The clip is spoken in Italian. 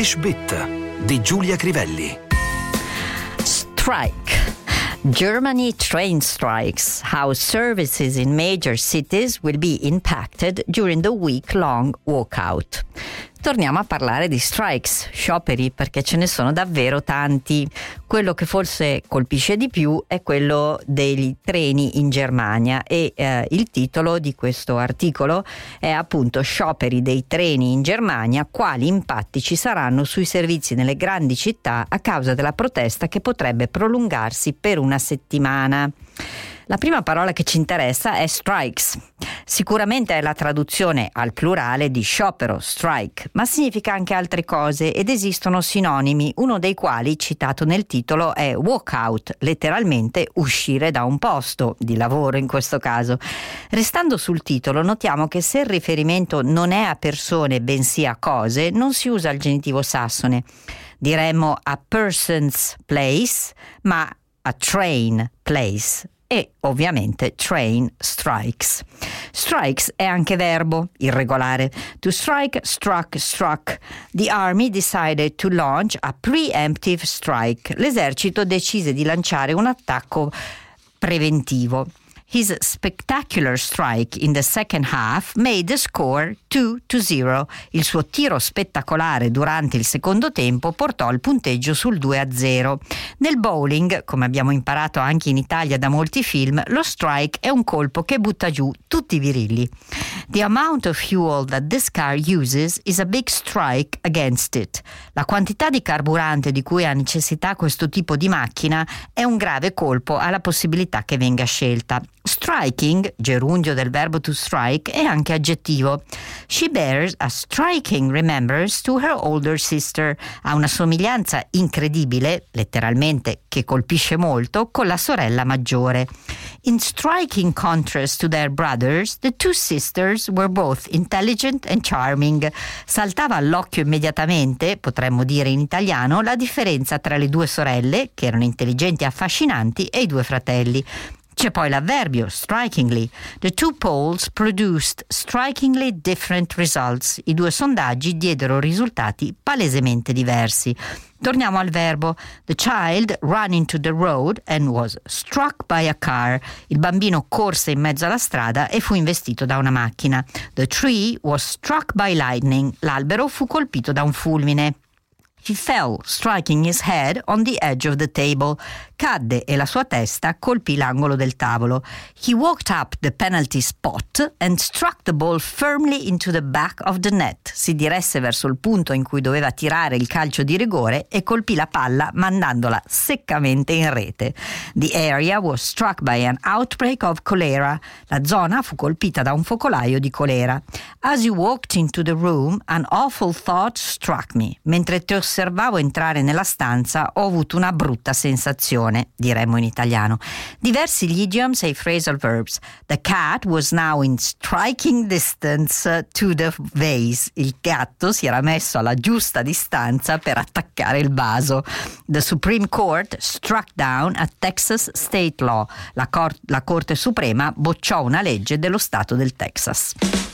English Bit di Giulia Crivelli. Strike. Germany train strikes. How services in major cities will be impacted during the week long walkout. Torniamo a parlare di strikes, scioperi, perché ce ne sono davvero tanti. Quello che forse colpisce di più è quello dei treni in Germania e eh, il titolo di questo articolo è appunto Scioperi dei treni in Germania, quali impatti ci saranno sui servizi nelle grandi città a causa della protesta che potrebbe prolungarsi per una settimana. La prima parola che ci interessa è strikes. Sicuramente è la traduzione al plurale di sciopero, strike, ma significa anche altre cose ed esistono sinonimi, uno dei quali citato nel titolo è walkout, letteralmente uscire da un posto di lavoro in questo caso. Restando sul titolo, notiamo che se il riferimento non è a persone bensì a cose, non si usa il genitivo sassone. Diremmo a person's place, ma a train place e ovviamente train strikes. Strikes è anche verbo irregolare. To strike, struck, struck. The army decided to launch a preemptive strike. L'esercito decise di lanciare un attacco preventivo. His spectacular strike in the second half made the score 2 to 0. Il suo tiro spettacolare durante il secondo tempo portò il punteggio sul 2 a 0. Nel bowling, come abbiamo imparato anche in Italia da molti film, lo strike è un colpo che butta giù tutti i virilli. The amount of fuel that this car uses is a big strike against it. La quantità di carburante di cui ha necessità questo tipo di macchina è un grave colpo alla possibilità che venga scelta. Striking, gerundio del verbo to strike, è anche aggettivo. She bears a striking remembrance to her older sister. Ha una somiglianza incredibile, letteralmente che colpisce molto, con la sorella maggiore. In striking contrast to their brothers, the two sisters were both intelligent and charming. Saltava all'occhio immediatamente, potremmo dire in italiano, la differenza tra le due sorelle, che erano intelligenti e affascinanti, e i due fratelli. C'è poi l'avverbio strikingly. The two polls produced strikingly different results. I due sondaggi diedero risultati palesemente diversi. Torniamo al verbo. The child ran into the road and was struck by a car. Il bambino corse in mezzo alla strada e fu investito da una macchina. The tree was struck by lightning. L'albero fu colpito da un fulmine. He fell, striking his head on the edge of the table. Cadde e la sua testa colpì l'angolo del tavolo. He walked up the penalty spot and struck the ball firmly into the back of the net. Si diresse verso il punto in cui doveva tirare il calcio di rigore e colpì la palla mandandola seccamente in rete. The area was struck by an outbreak of cholera. La zona fu colpita da un focolaio di colera. As you walked into the room, an awful thought struck me. Mentre ti osservavo entrare nella stanza ho avuto una brutta sensazione, diremmo in italiano. Diversi gli idioms e i phrasal verbs. The cat was now in striking distance to the vase. Il gatto si era messo alla giusta distanza per attaccare il vaso. The Supreme Court struck down a Texas state law. La, cor- la Corte Suprema bocciò una legge dello Stato del Texas.